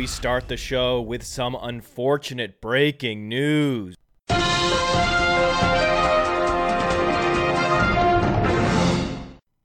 we start the show with some unfortunate breaking news.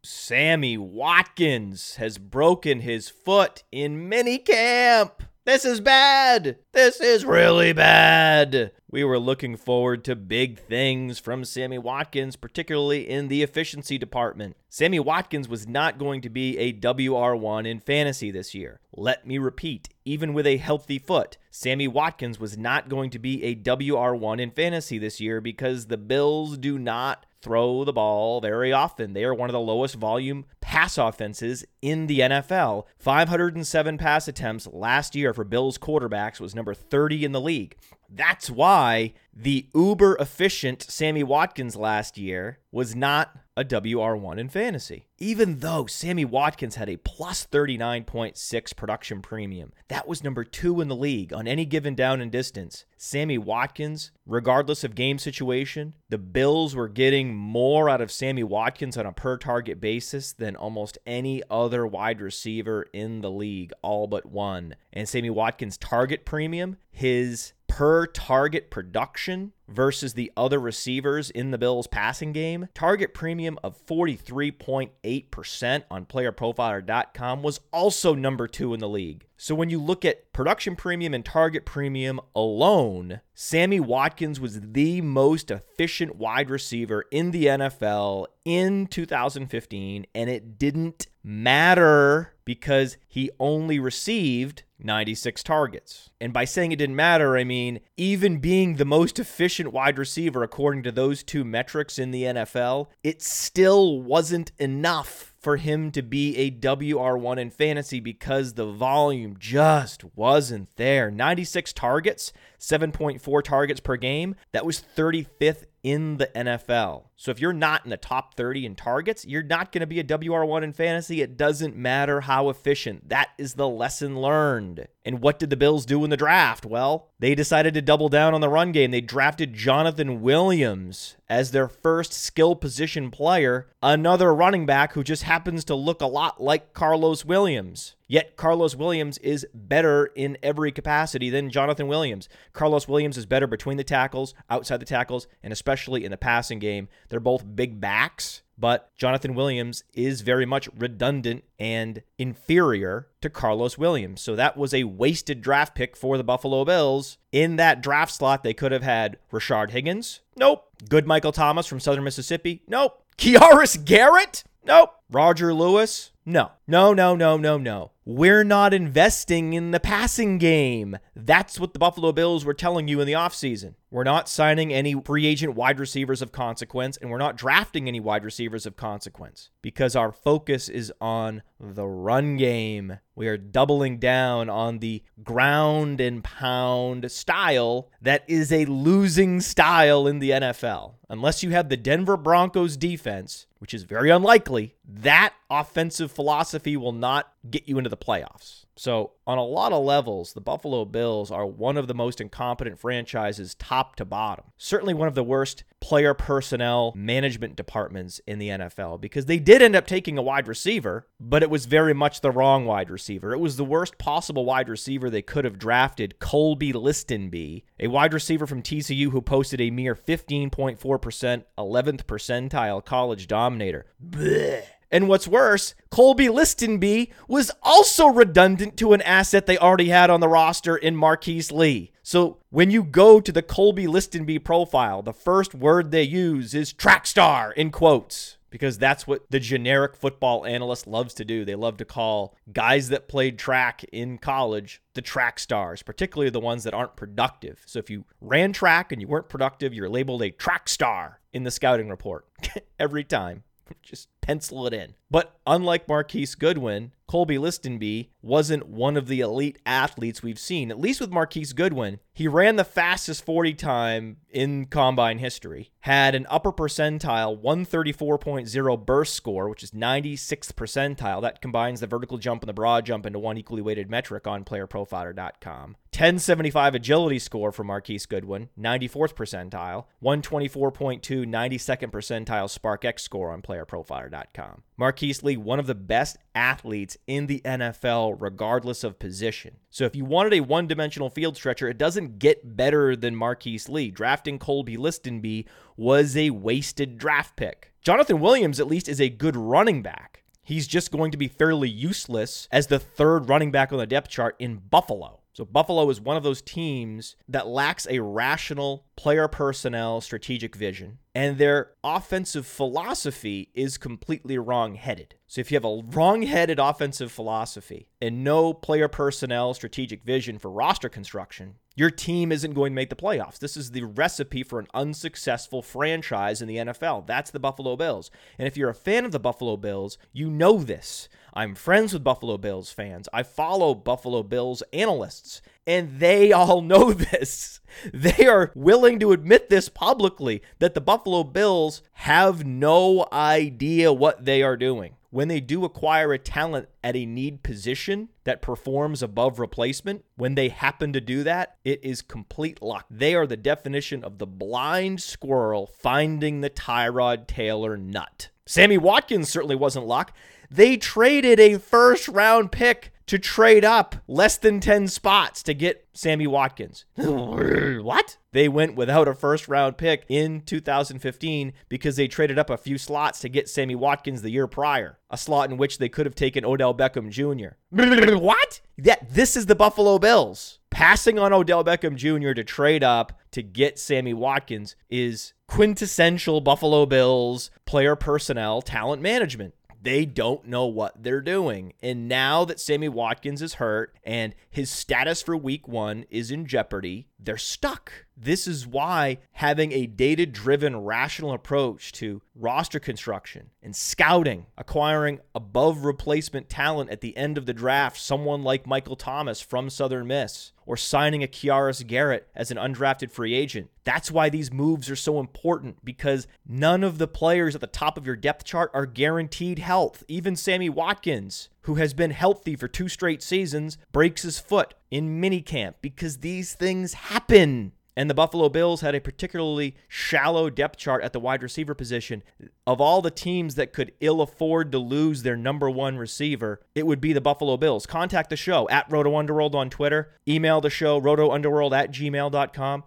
Sammy Watkins has broken his foot in minicamp. This is bad. This is really bad. We were looking forward to big things from Sammy Watkins, particularly in the efficiency department. Sammy Watkins was not going to be a WR1 in fantasy this year. Let me repeat, even with a healthy foot, Sammy Watkins was not going to be a WR1 in fantasy this year because the Bills do not throw the ball very often. They are one of the lowest volume pass offenses in the NFL. 507 pass attempts last year for Bills quarterbacks was number 30 in the league. That's why the uber efficient Sammy Watkins last year was not a WR1 in fantasy. Even though Sammy Watkins had a plus 39.6 production premium, that was number two in the league on any given down and distance. Sammy Watkins, regardless of game situation, the Bills were getting more out of Sammy Watkins on a per target basis than almost any other wide receiver in the league, all but one. And Sammy Watkins' target premium, his per target production versus the other receivers in the Bills passing game, target premium of 43.8% on playerprofiler.com was also number 2 in the league. So when you look at production premium and target premium alone, Sammy Watkins was the most efficient wide receiver in the NFL in 2015 and it didn't matter because he only received 96 targets. And by saying it didn't matter, I mean even being the most efficient wide receiver according to those two metrics in the NFL, it still wasn't enough for him to be a WR1 in fantasy because the volume just wasn't there. 96 targets, 7.4 targets per game. That was 35th in the NFL. So if you're not in the top 30 in targets, you're not going to be a WR1 in fantasy. It doesn't matter how efficient. That is the lesson learned. And what did the Bills do in the draft? Well, they decided to double down on the run game. They drafted Jonathan Williams as their first skill position player, another running back who just happens to look a lot like Karlos Williams. Yet Karlos Williams is better in every capacity than Jonathan Williams. Karlos Williams is better between the tackles, outside the tackles, and especially in the passing game. They're both big backs, but Jonathan Williams is very much redundant and inferior to Karlos Williams. So that was a wasted draft pick for the Buffalo Bills. In that draft slot, they could have had Rashard Higgins. Nope. Good Michael Thomas from Southern Mississippi. Nope. Keyarris Garrett. Nope. Roger Lewis. No. No, no, no, no, no. We're not investing in the passing game. That's what the Buffalo Bills were telling you in the offseason. We're not signing any free agent wide receivers of consequence, and we're not drafting any wide receivers of consequence because our focus is on the run game. We are doubling down on the ground and pound style that is a losing style in the NFL. Unless you have the Denver Broncos defense, which is very unlikely, that offensive philosophy will not get you into the playoffs. So, on a lot of levels, the Buffalo Bills are one of the most incompetent franchises top to bottom. Certainly one of the worst player personnel management departments in the NFL because they did end up taking a wide receiver, but it was very much the wrong wide receiver. It was the worst possible wide receiver they could have drafted, Kolby Listenbee, a wide receiver from TCU who posted a mere 15.4%, 11th percentile college dominator. Blech. And what's worse, Kolby Listenbee was also redundant to an asset they already had on the roster in Marquise Lee. So when you go to the Kolby Listenbee profile, the first word they use is track star in quotes because that's what the generic football analyst loves to do. They love to call guys that played track in college the track stars, particularly the ones that aren't productive. So if you ran track and you weren't productive, you're labeled a track star in the scouting report every time. Just pencil it in. But unlike Marquise Goodwin, Kolby Listenbee wasn't one of the elite athletes we've seen. At least with Marquise Goodwin, he ran the fastest 40 time in combine history, had an upper percentile 134.0 burst score, which is 96th percentile. That combines the vertical jump and the broad jump into one equally weighted metric on playerprofiler.com. 1075 agility score for Marquise Goodwin, 94th percentile, 124.2 92nd percentile SparkX score on playerprofiler.com. Marquise Lee, one of the best athletes in the NFL, regardless of position. So if you wanted a one dimensional field stretcher, it doesn't get better than Marquise Lee. Drafting Kolby Listenbee was a wasted draft pick. Jonathan Williams, at least, is a good running back. He's just going to be fairly useless as the third running back on the depth chart in Buffalo. So Buffalo is one of those teams that lacks a rational player personnel strategic vision and their offensive philosophy is completely wrong-headed. So if you have a wrong-headed offensive philosophy and no player personnel strategic vision for roster construction, your team isn't going to make the playoffs. This is the recipe for an unsuccessful franchise in the NFL. That's the Buffalo Bills. And if you're a fan of the Buffalo Bills, you know this. I'm friends with Buffalo Bills fans. I follow Buffalo Bills analysts, and they all know this. They are willing to admit this publicly that the Buffalo Bills have no idea what they are doing when they do acquire a talent at a need position that performs above replacement, when they happen to do that, it is complete luck. They are the definition of the blind squirrel finding the Tyrod Taylor nut. Sammy Watkins certainly wasn't luck. They traded a first round pick to trade up less than 10 spots to get Sammy Watkins. what? They went without a first round pick in 2015 because they traded up a few slots to get Sammy Watkins the year prior, a slot in which they could have taken Odell Beckham Jr. what? Yeah, this is the Buffalo Bills. Passing on Odell Beckham Jr. to trade up to get Sammy Watkins is quintessential Buffalo Bills player personnel talent management they don't know what they're doing. And now that Sammy Watkins is hurt and his status for week one is in jeopardy, they're stuck. This is why having a data driven, rational approach to roster construction and scouting, acquiring above replacement talent at the end of the draft, someone like Michael Thomas from Southern Miss, or signing a Keyarris Garrett as an undrafted free agent. That's why these moves are so important because none of the players at the top of your depth chart are guaranteed health. Even Sammy Watkins, who has been healthy for two straight seasons, breaks his foot in minicamp because these things happen. And the Buffalo Bills had a particularly shallow depth chart at the wide receiver position. Of all the teams that could ill afford to lose their number one receiver, it would be the Buffalo Bills. Contact the show at Roto Underworld on Twitter. Email the show, rotounderworld at gmail.com.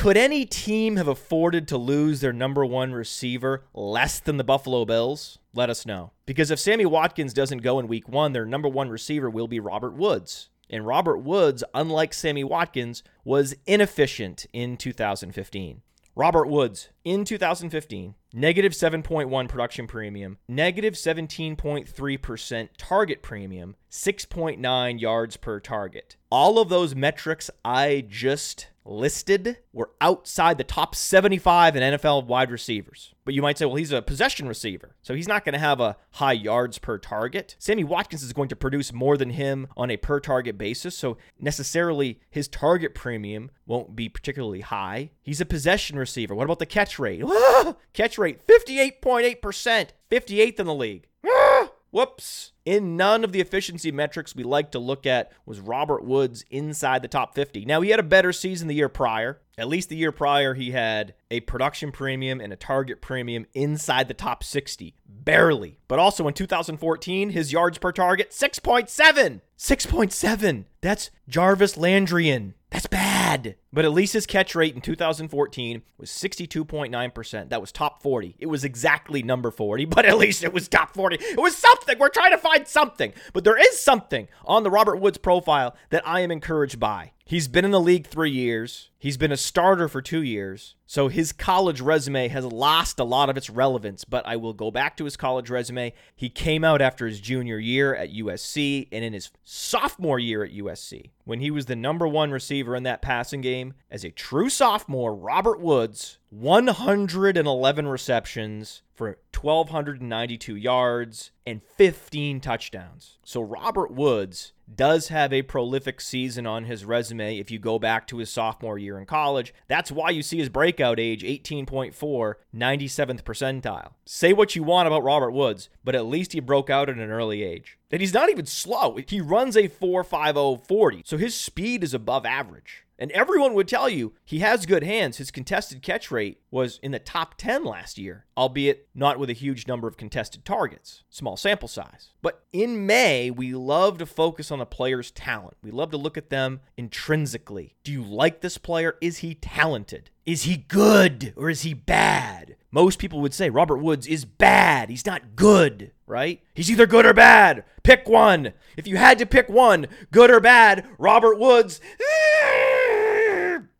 Could any team have afforded to lose their number one receiver less than the Buffalo Bills? Let us know. Because if Sammy Watkins doesn't go in week one, their number one receiver will be Robert Woods. And Robert Woods, unlike Sammy Watkins, was inefficient in 2015. Robert Woods in 2015, negative 7.1 production premium, negative 17.3% target premium, 6.9 yards per target. All of those metrics I just listed were outside the top 75 in NFL wide receivers. But you might say, well, he's a possession receiver, so he's not going to have a high yards per target. Sammy Watkins is going to produce more than him on a per target basis, so necessarily his target premium won't be particularly high. He's a possession receiver. What about the catch rate? catch rate 58.8%, 58th in the league. Whoops. In none of the efficiency metrics we like to look at was Robert Woods inside the top 50. Now, he had a better season the year prior. At least the year prior, he had a production premium and a target premium inside the top 60. Barely. But also in 2014, his yards per target, 6.7. 6.7. That's Jarvis Landrian. That's bad. But at least his catch rate in 2014 was 62.9%. That was top 40. It was exactly number 40, but at least it was top 40. It was something. We're trying to find something. But there is something on the Robert Woods profile that I am encouraged by. He's been in the league three years. He's been a starter for two years. So his college resume has lost a lot of its relevance, but I will go back to his college resume. He came out after his junior year at USC and in his sophomore year at USC, when he was the number one receiver in that passing game. As a true sophomore, Robert Woods, 111 receptions for 1,292 yards and 15 touchdowns. So Robert Woods does have a prolific season on his resume if you go back to his sophomore year in college. That's why you see his breakout age 18.4, 97th percentile. Say what you want about Robert Woods, but at least he broke out at an early age. And he's not even slow. He runs a 4.50 40, so his speed is above average. And everyone would tell you he has good hands. His contested catch rate was in the top 10 last year, albeit not with a huge number of contested targets. Small sample size. But in May, we love to focus on a player's talent. We love to look at them intrinsically. Do you like this player? Is he talented? Is he good or is he bad? Most people would say Robert Woods is bad. He's not good, right? He's either good or bad. Pick one. If you had to pick one, good or bad, Robert Woods.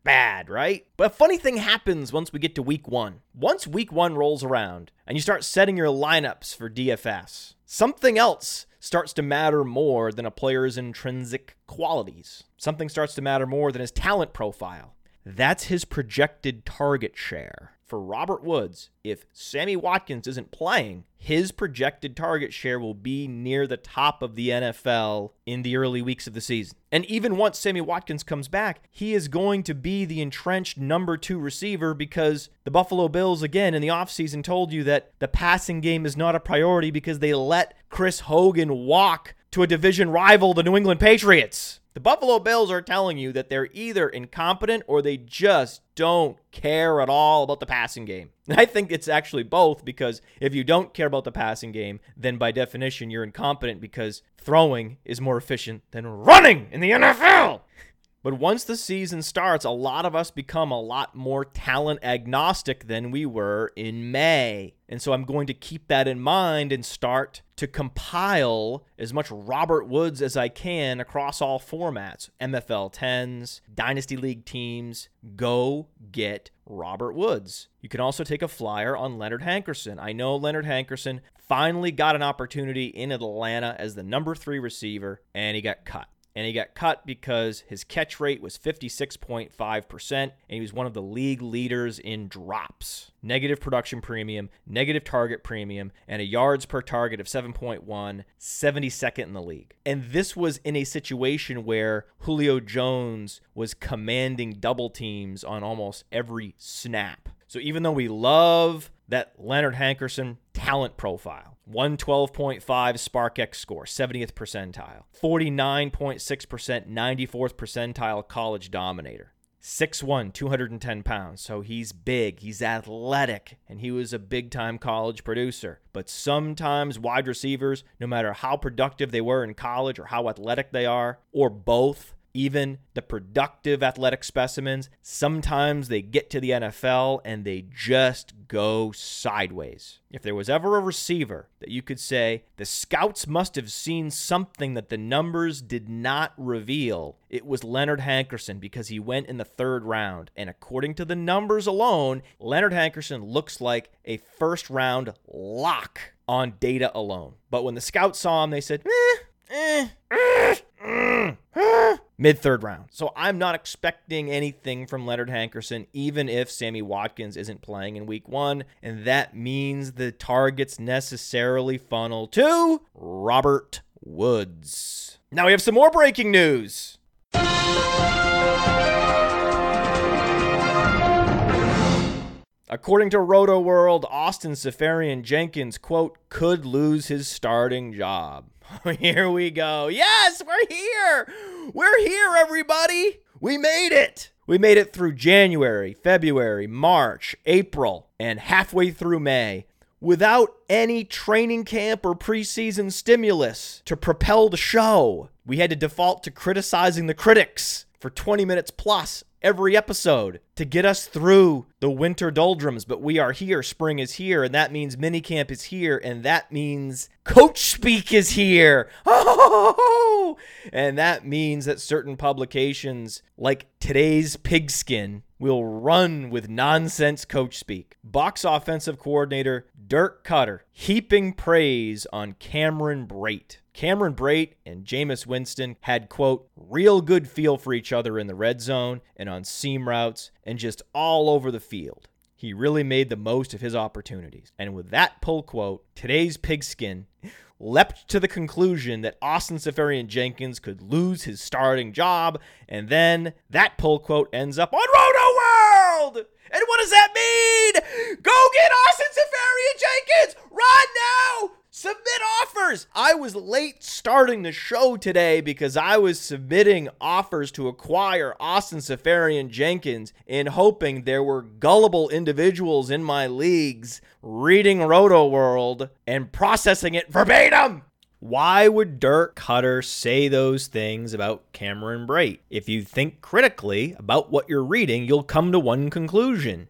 Bad, right? But a funny thing happens once we get to week one. Once week one rolls around and you start setting your lineups for DFS, something else starts to matter more than a player's intrinsic qualities. Something starts to matter more than his talent profile. That's his projected target share for Robert Woods, if Sammy Watkins isn't playing, his projected target share will be near the top of the NFL in the early weeks of the season. And even once Sammy Watkins comes back, he is going to be the entrenched number two receiver because the Buffalo Bills, again, in the offseason told you that the passing game is not a priority because they let Chris Hogan walk to a division rival, the New England Patriots. The Buffalo Bills are telling you that they're either incompetent or they just don't care at all about the passing game. And I think it's actually both because if you don't care about the passing game, then by definition you're incompetent because throwing is more efficient than running in the NFL. But once the season starts, a lot of us become a lot more talent agnostic than we were in May. And so I'm going to keep that in mind and start to compile as much Robert Woods as I can across all formats MFL 10s, Dynasty League teams. Go get Robert Woods. You can also take a flyer on Leonard Hankerson. I know Leonard Hankerson finally got an opportunity in Atlanta as the number three receiver, and he got cut and he got cut because his catch rate was 56.5%, and he was one of the league leaders in drops. Negative production premium, negative target premium, and a yards per target of 7.1, 72nd in the league. And this was in a situation where Julio Jones was commanding double teams on almost every snap. So even though we love that Leonard Hankerson talent profile, 112.5 SparkX score, 70th percentile, 49.6%, 94th percentile college dominator. 6'1, 210 pounds. So he's big, he's athletic, and he was a big time college producer. But sometimes wide receivers, no matter how productive they were in college or how athletic they are, or both, even the productive athletic specimens, sometimes they get to the NFL and they just go sideways. If there was ever a receiver that you could say the scouts must have seen something that the numbers did not reveal, it was Leonard Hankerson because he went in the third round. And according to the numbers alone, Leonard Hankerson looks like a first round lock on data alone. But when the scouts saw him, they said, eh, eh, eh, mid third round. So I'm not expecting anything from Leonard Hankerson, even if Sammy Watkins isn't playing in week one. And that means the targets necessarily funnel to Robert Woods. Now we have some more breaking news. According to Rotoworld, Austin Seferian-Jenkins, quote, could lose his starting job. here we go. Yes, we're here. We're here, everybody. We made it. We made it through January, February, March, April, and halfway through May without any training camp or preseason stimulus to propel the show. We had to default to criticizing the critics for 20 minutes plus every episode to get us through the winter doldrums. But we are here. Spring is here. And that means minicamp is here. And that means coach speak is here. Oh! And that means that certain publications, like today's pigskin, will run with nonsense coach speak. Bucs offensive coordinator Dirk Koetter heaping praise on Cameron Brate. Cameron Brate and Jameis Winston had, quote, real good feel for each other in the red zone and on seam routes and just all over the field. He really made the most of his opportunities. And with that pull quote, today's pigskin leapt to the conclusion that Austin Seferian Jenkins could lose his starting job, and then that pull quote ends up on Roto World! And what does that mean? Go get Austin Seferian Jenkins! Run now! Submit offers. I was late starting the show today because I was submitting offers to acquire Austin Seferian Jenkins in hoping there were gullible individuals in my leagues reading Rotoworld and processing it verbatim. Why would Dirk Koetter say those things about Cameron Brate? If you think critically about what you're reading, you'll come to one conclusion.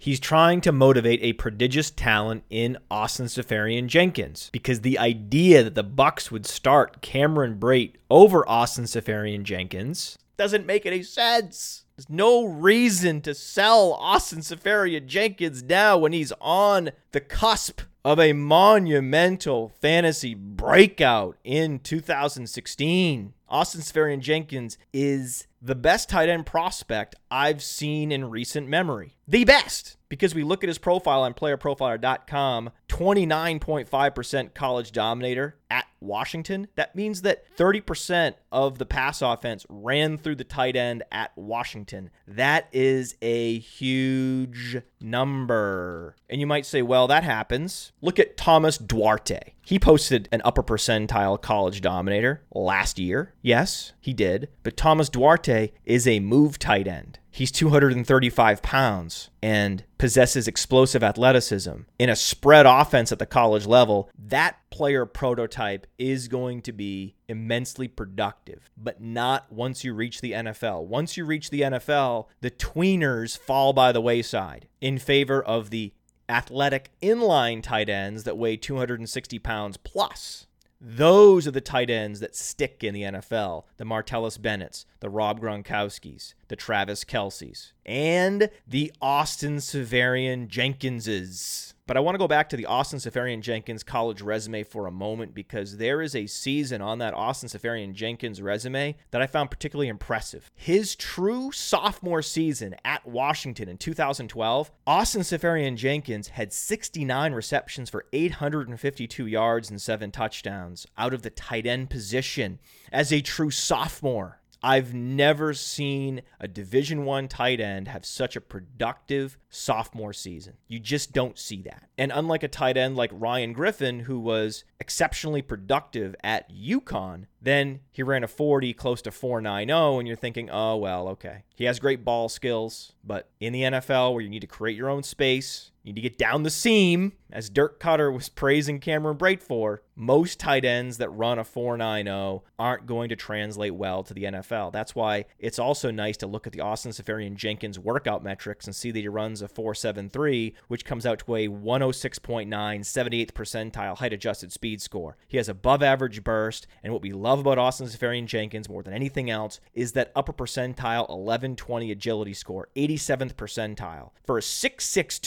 He's trying to motivate a prodigious talent in Austin Seferian Jenkins because the idea that the Bucs would start Cameron Brate over Austin Seferian Jenkins doesn't make any sense. There's no reason to sell Austin Seferian Jenkins now when he's on the cusp of a monumental fantasy breakout in 2016. Austin Seferian Jenkins is the best tight end prospect I've seen in recent memory. The best, because we look at his profile on playerprofiler.com 29.5% college dominator at Washington. That means that 30% of the pass offense ran through the tight end at Washington. That is a huge number. And you might say, well, that happens. Look at Thomas Duarte. He posted an upper percentile college dominator last year. Yes, he did. But Thomas Duarte is a move tight end. He's 235 pounds and possesses explosive athleticism. In a spread offense at the college level, that player prototype is going to be immensely productive, but not once you reach the NFL. Once you reach the NFL, the tweeners fall by the wayside in favor of the athletic inline tight ends that weigh 260 pounds plus. Those are the tight ends that stick in the NFL. The Martellus Bennett's, the Rob Gronkowski's, the Travis Kelce's, and the Austin Seferian Jenkinses. But I want to go back to the Austin Seferian Jenkins college resume for a moment because there is a season on that Austin Seferian Jenkins resume that I found particularly impressive. His true sophomore season at Washington in 2012, Austin Seferian Jenkins had 69 receptions for 852 yards and seven touchdowns out of the tight end position as a true sophomore. I've never seen a Division 1 tight end have such a productive sophomore season. You just don't see that. And unlike a tight end like Ryan Griffin who was exceptionally productive at UConn, then he ran a 40 close to 490 and you're thinking, "Oh, well, okay. He has great ball skills, but in the NFL where you need to create your own space, need to get down the seam, as Dirk Koetter was praising Cameron Brate for, most tight ends that run a 4.90 aren't going to translate well to the NFL. That's why it's also nice to look at the Austin Seferian Jenkins workout metrics and see that he runs a 4.73, which comes out to a 106.9 78th percentile height adjusted speed score. He has above average burst, and what we love about Austin Seferian Jenkins more than anything else is that upper percentile 1120 agility score, 87th percentile. For a 6'6,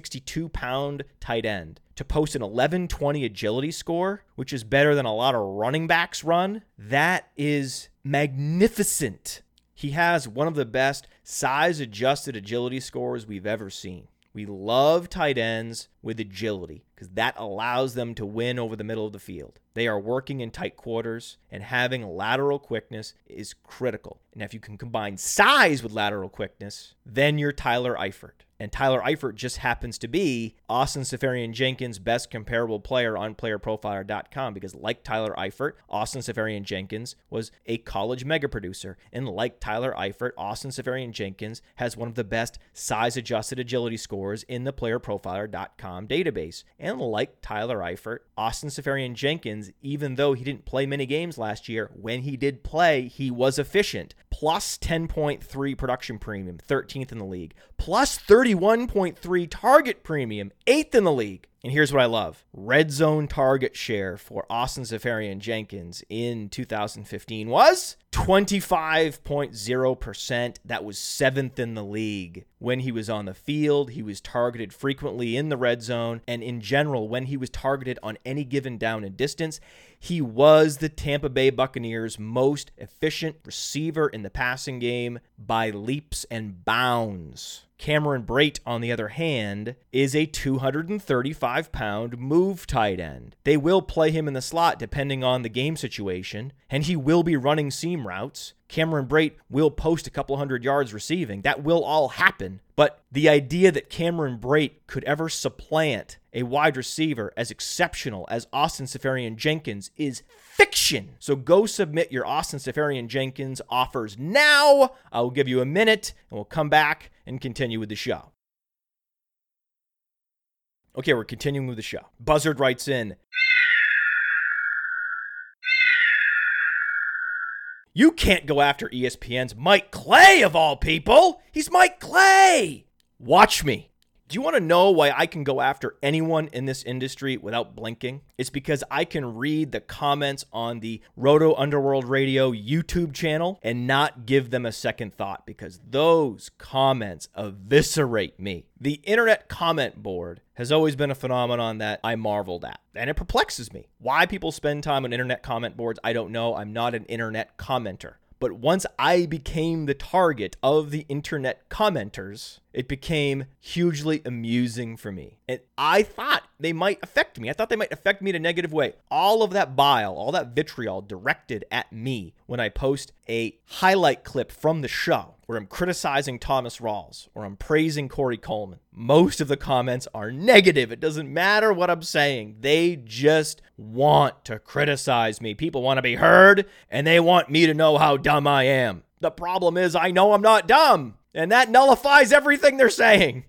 262 pound tight end to post an 1120 agility score, which is better than a lot of running backs run, that is magnificent. He has one of the best size adjusted agility scores we've ever seen. We love tight ends with agility because that allows them to win over the middle of the field. They are working in tight quarters, and having lateral quickness is critical. And if you can combine size with lateral quickness, then you're Tyler Eifert. And Tyler Eifert just happens to be Austin Seferian Jenkins' best comparable player on playerprofiler.com because, like Tyler Eifert, Austin Seferian Jenkins was a college mega producer. And like Tyler Eifert, Austin Seferian Jenkins has one of the best size adjusted agility scores in the playerprofiler.com database. And like Tyler Eifert, Austin Seferian Jenkins, even though he didn't play many games last year, when he did play, he was efficient. Plus 10.3 production premium, 13th in the league. Plus 31.3 target premium, 8th in the league. And here's what I love red zone target share for Austin Seferian Jenkins in 2015 was 25.0%. That was seventh in the league. When he was on the field, he was targeted frequently in the red zone. And in general, when he was targeted on any given down and distance, he was the Tampa Bay Buccaneers' most efficient receiver in the passing game by leaps and bounds. Cameron Brate, on the other hand, is a 235 pound move tight end. They will play him in the slot depending on the game situation, and he will be running seam routes. Cameron Brate will post a couple hundred yards receiving. That will all happen. But the idea that Cameron Brate could ever supplant a wide receiver as exceptional as Austin Seferian Jenkins is fiction. So go submit your Austin Seferian Jenkins offers now. I will give you a minute and we'll come back and continue with the show. Okay, we're continuing with the show. Buzzard writes in You can't go after ESPN's Mike Clay of all people. He's Mike Clay. Watch me. Do you want to know why I can go after anyone in this industry without blinking? It's because I can read the comments on the Roto Underworld Radio YouTube channel and not give them a second thought because those comments eviscerate me. The internet comment board has always been a phenomenon that I marveled at, and it perplexes me. Why people spend time on internet comment boards, I don't know. I'm not an internet commenter. But once I became the target of the internet commenters, it became hugely amusing for me. And I thought they might affect me. I thought they might affect me in a negative way. All of that bile, all that vitriol directed at me when I post a highlight clip from the show where I'm criticizing Thomas Rawls or I'm praising Corey Coleman. Most of the comments are negative. It doesn't matter what I'm saying. They just want to criticize me. People want to be heard and they want me to know how dumb I am. The problem is, I know I'm not dumb, and that nullifies everything they're saying.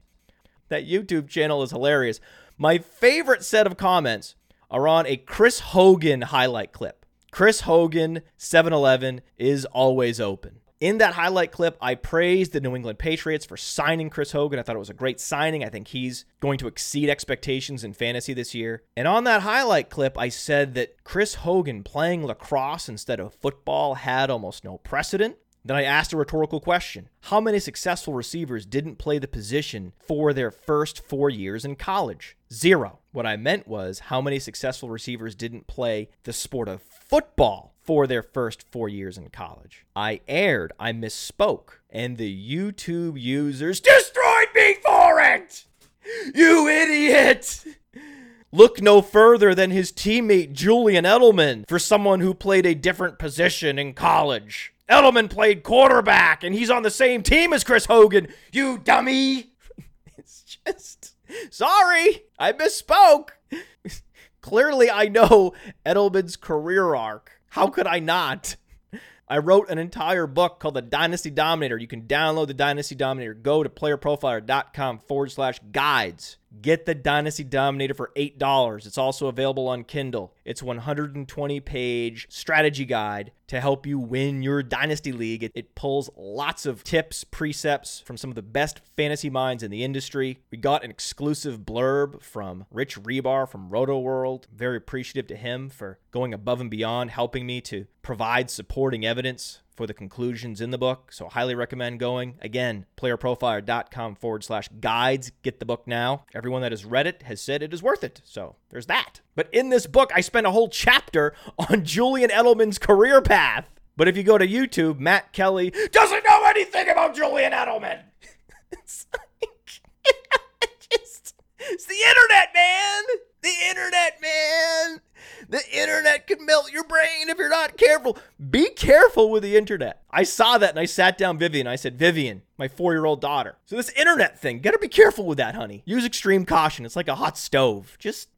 That YouTube channel is hilarious. My favorite set of comments are on a Chris Hogan highlight clip. Chris Hogan, 7 Eleven, is always open. In that highlight clip, I praised the New England Patriots for signing Chris Hogan. I thought it was a great signing. I think he's going to exceed expectations in fantasy this year. And on that highlight clip, I said that Chris Hogan playing lacrosse instead of football had almost no precedent. Then I asked a rhetorical question How many successful receivers didn't play the position for their first four years in college? Zero. What I meant was how many successful receivers didn't play the sport of football for their first four years in college. I erred, I misspoke, and the YouTube users destroyed me for it! You idiot! Look no further than his teammate Julian Edelman for someone who played a different position in college. Edelman played quarterback and he's on the same team as Chris Hogan. You dummy! it's just. Sorry, I misspoke. Clearly, I know Edelman's career arc. How could I not? I wrote an entire book called The Dynasty Dominator. You can download The Dynasty Dominator. Go to playerprofiler.com forward slash guides. Get the Dynasty Dominator for $8. It's also available on Kindle. It's 120 page strategy guide to help you win your Dynasty League. It, it, pulls lots of tips, precepts from some of the best fantasy minds in the industry. We got an exclusive blurb from Rich Hribar from Rotoworld. Very appreciative to him for going above and beyond, helping me to provide supporting evidence for the conclusions in the book. So highly recommend going. Again, playerprofiler.com forward slash guides. Get the book now. Everyone that has read it has said it is worth it. So there's that. But in this book, I spent a whole chapter on Julian Edelman's career path. But if you go to YouTube, Matt Kelley doesn't know anything about Julian Edelman. it's, just, it's the internet, man. The internet, man. The internet can melt your brain if you're not careful. Be careful with the internet. I saw that and I sat down Vivian. I said, Vivian, my four year old daughter. So, this internet thing, gotta be careful with that, honey. Use extreme caution. It's like a hot stove. Just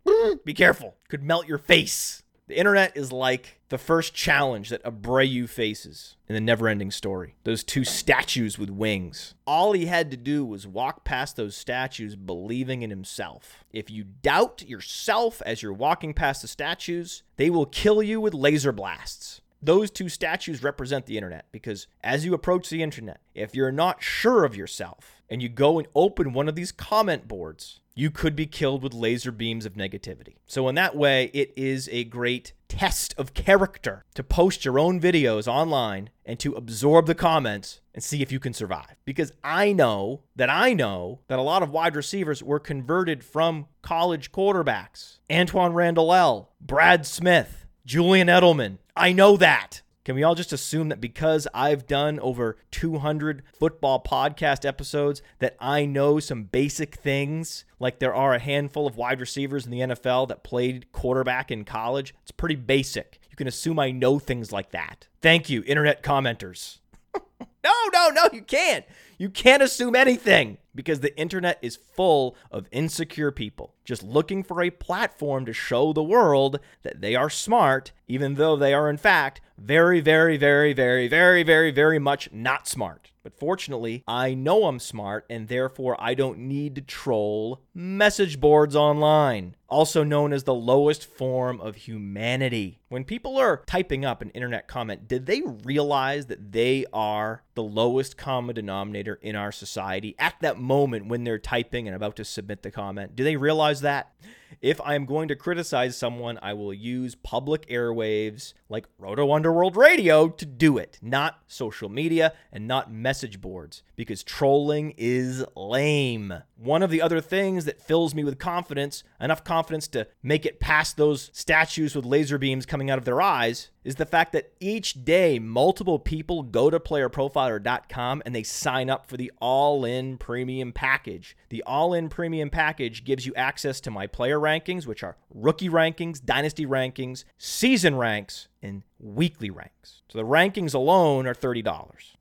be careful. Could melt your face. The internet is like the first challenge that Atreyu faces in the never ending story. Those two statues with wings. All he had to do was walk past those statues believing in himself. If you doubt yourself as you're walking past the statues, they will kill you with laser blasts. Those two statues represent the internet because as you approach the internet, if you're not sure of yourself and you go and open one of these comment boards, you could be killed with laser beams of negativity. So, in that way, it is a great test of character to post your own videos online and to absorb the comments and see if you can survive. Because I know that I know that a lot of wide receivers were converted from college quarterbacks. Antwaan Randle El, Brad Smith, Julian Edelman. I know that. Can we all just assume that because I've done over 200 football podcast episodes that I know some basic things like there are a handful of wide receivers in the NFL that played quarterback in college? It's pretty basic. You can assume I know things like that. Thank you, internet commenters. no, no, no, you can't. You can't assume anything because the internet is full of insecure people just looking for a platform to show the world that they are smart, even though they are, in fact, very, very, very, very, very, very, very much not smart. But fortunately, I know I'm smart and therefore I don't need to troll message boards online, also known as the lowest form of humanity. When people are typing up an internet comment, did they realize that they are the lowest common denominator in our society at that moment when they're typing and about to submit the comment? Do they realize that? If I am going to criticize someone, I will use public airwaves like Roto Underworld Radio to do it, not social media and not message boards, because trolling is lame. One of the other things that fills me with confidence, enough confidence to make it past those statues with laser beams coming out of their eyes, is the fact that each day multiple people go to playerprofiler.com and they sign up for the all in premium package. The all in premium package gives you access to my player rankings, which are rookie rankings, dynasty rankings, season ranks, and weekly ranks. So the rankings alone are $30.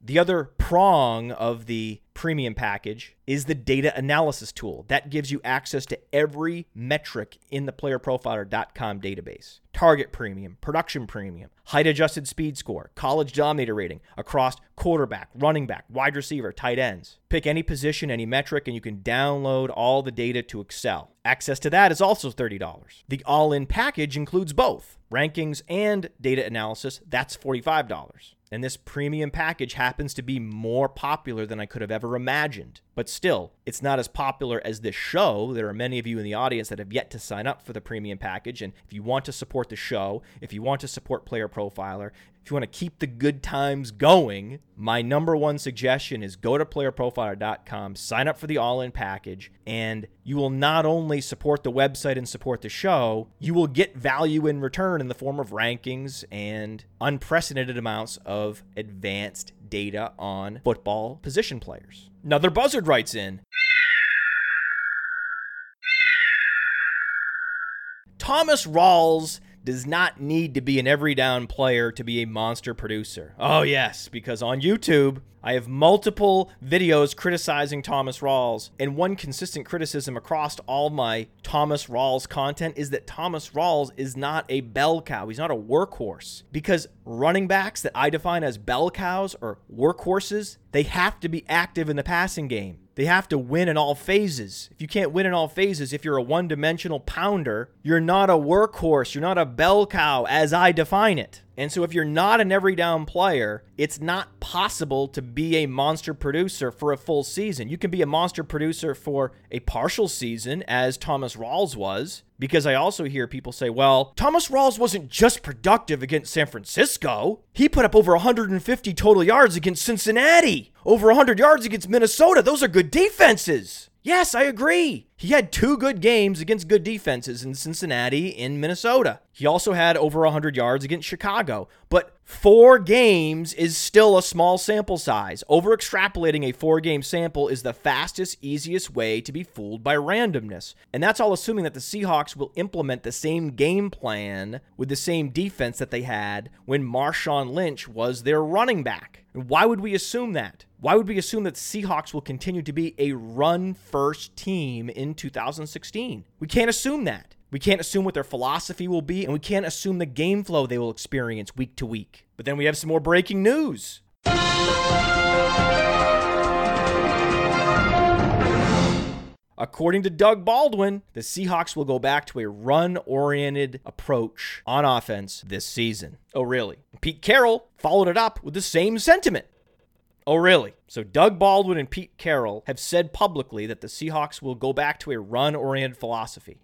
The other prong of the premium package is the data analysis tool. That gives you access to every metric in the playerprofiler.com database. Target premium, production premium, height adjusted speed score, college dominator rating across quarterback, running back, wide receiver, tight ends. Pick any position, any metric, and you can download all the data to Excel. Access to that is also $30. The all in package includes both rankings and data analysis. That's $45 and this premium package happens to be more popular than I could have ever imagined. But still, it's not as popular as this show. There are many of you in the audience that have yet to sign up for the premium package. And if you want to support the show, if you want to support Player Profiler, if you want to keep the good times going, my number one suggestion is go to playerprofiler.com, sign up for the all in package, and you will not only support the website and support the show, you will get value in return in the form of rankings and unprecedented amounts of advanced data on football position players. Another buzzard writes in. Thomas Rawls does not need to be an every down player to be a monster producer. Oh, yes, because on YouTube, I have multiple videos criticizing Thomas Rawls, and one consistent criticism across all my Thomas Rawls content is that Thomas Rawls is not a bell cow. He's not a workhorse. Because running backs that I define as bell cows or workhorses, they have to be active in the passing game. They have to win in all phases. If you can't win in all phases, if you're a one dimensional pounder, you're not a workhorse. You're not a bell cow as I define it. And so, if you're not an every down player, it's not possible to be a monster producer for a full season. You can be a monster producer for a partial season, as Thomas Rawls was, because I also hear people say, well, Thomas Rawls wasn't just productive against San Francisco. He put up over 150 total yards against Cincinnati, over 100 yards against Minnesota. Those are good defenses. Yes, I agree. He had two good games against good defenses in Cincinnati and Minnesota. He also had over 100 yards against Chicago. But four games is still a small sample size. Over extrapolating a four game sample is the fastest, easiest way to be fooled by randomness. And that's all assuming that the Seahawks will implement the same game plan with the same defense that they had when Marshawn Lynch was their running back. Why would we assume that? Why would we assume that Seahawks will continue to be a run first team in 2016? We can't assume that. We can't assume what their philosophy will be, and we can't assume the game flow they will experience week to week. But then we have some more breaking news. According to Doug Baldwin, the Seahawks will go back to a run oriented approach on offense this season. Oh, really? Pete Carroll followed it up with the same sentiment. Oh, really? So Doug Baldwin and Pete Carroll have said publicly that the Seahawks will go back to a run oriented philosophy.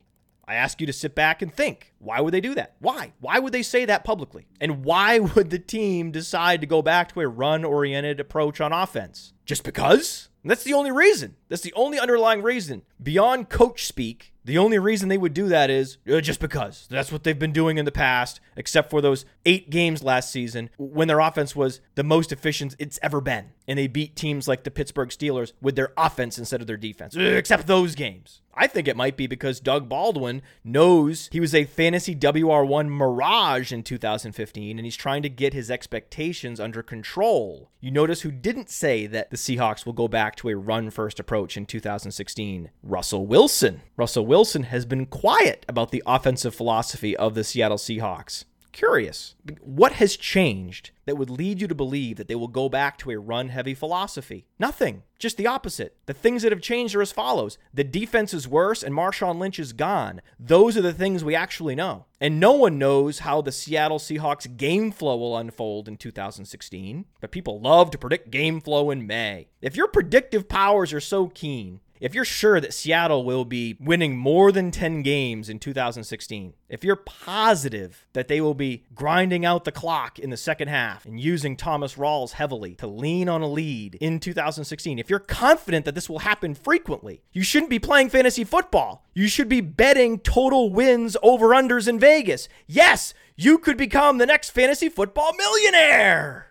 I ask you to sit back and think. Why would they do that? Why? Why would they say that publicly? And why would the team decide to go back to a run oriented approach on offense? Just because? And that's the only reason. That's the only underlying reason. Beyond coach speak, the only reason they would do that is uh, just because. That's what they've been doing in the past, except for those eight games last season when their offense was the most efficient it's ever been. And they beat teams like the Pittsburgh Steelers with their offense instead of their defense, uh, except those games. I think it might be because Doug Baldwin knows he was a fantasy WR1 mirage in 2015 and he's trying to get his expectations under control. You notice who didn't say that the Seahawks will go back to a run first approach in 2016? Russell Wilson. Russell Wilson has been quiet about the offensive philosophy of the Seattle Seahawks curious. What has changed that would lead you to believe that they will go back to a run heavy philosophy? Nothing. Just the opposite. The things that have changed are as follows the defense is worse and Marshawn Lynch is gone. Those are the things we actually know. And no one knows how the Seattle Seahawks game flow will unfold in 2016, but people love to predict game flow in May. If your predictive powers are so keen, if you're sure that Seattle will be winning more than 10 games in 2016, if you're positive that they will be grinding out the clock in the second half and using Thomas Rawls heavily to lean on a lead in 2016, if you're confident that this will happen frequently, you shouldn't be playing fantasy football. You should be betting total wins over unders in Vegas. Yes, you could become the next fantasy football millionaire.